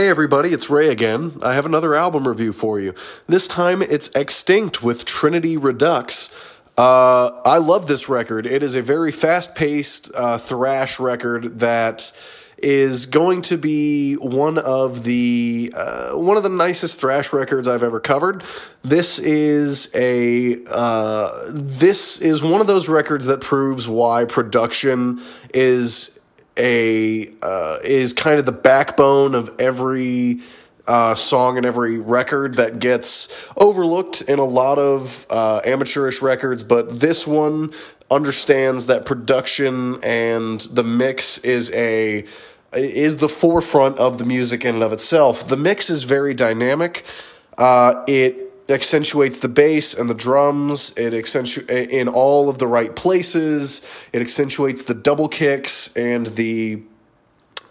Hey everybody, it's Ray again. I have another album review for you. This time it's Extinkt with Trinity Redux. Uh, I love this record. It is a very fast paced uh, thrash record that is going to be one of the uh, one of the nicest thrash records I've ever covered. This is a uh, this is one of those records that proves why production is a uh, is kind of the backbone of every uh, song in every record that gets overlooked in a lot of uh, amateurish records, but this one understands that production and the mix is a is the forefront of the music in and of itself. The mix is very dynamic. Uh, it accentuates the bass and the drums. It accentuates in all of the right places. It accentuates the double kicks and the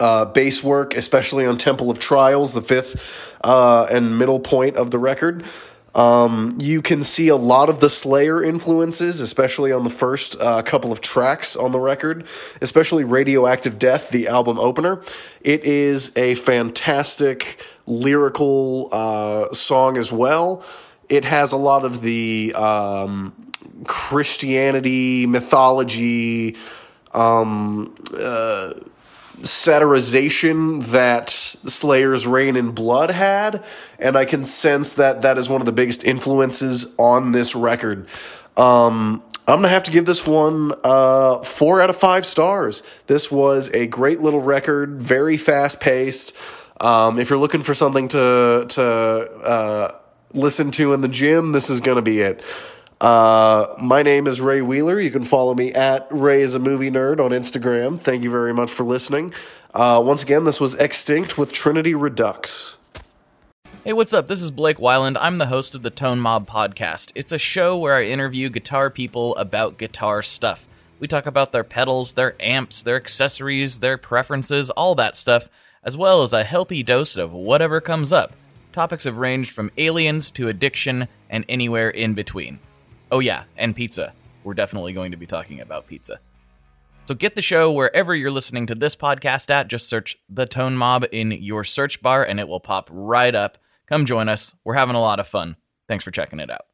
uh, bass work, especially on Temple of Trials, the fifth uh, and middle point of the record. Um, you can see a lot of the Slayer influences, especially on the first uh, couple of tracks on the record, especially Radioactive Death, the album opener. It is a fantastic lyrical uh, song as well. It has a lot of the um, Christianity, mythology, um, uh, satirization that Slayer's Reign in Blood had, and I can sense that that is one of the biggest influences on this record. Um, I'm gonna have to give this one uh, four out of five stars. This was a great little record, very fast paced. Um, if you're looking for something to to uh, listen to in the gym, this is gonna be it. Uh, my name is Ray Wheeler. You can follow me at Ray is a movie nerd on Instagram. Thank you very much for listening. Uh, once again, this was Extinkt with Trinity Redux. Hey, what's up? This is Blake Wyland. I'm the host of the Tone Mob podcast. It's a show where I interview guitar people about guitar stuff. We talk about their pedals, their amps, their accessories, their preferences, all that stuff, as well as a healthy dose of whatever comes up. Topics have ranged from aliens to addiction and anywhere in between. Oh, yeah, and pizza. We're definitely going to be talking about pizza. So get the show wherever you're listening to this podcast at. Just search The Tone Mob in your search bar and it will pop right up. Come join us. We're having a lot of fun. Thanks for checking it out.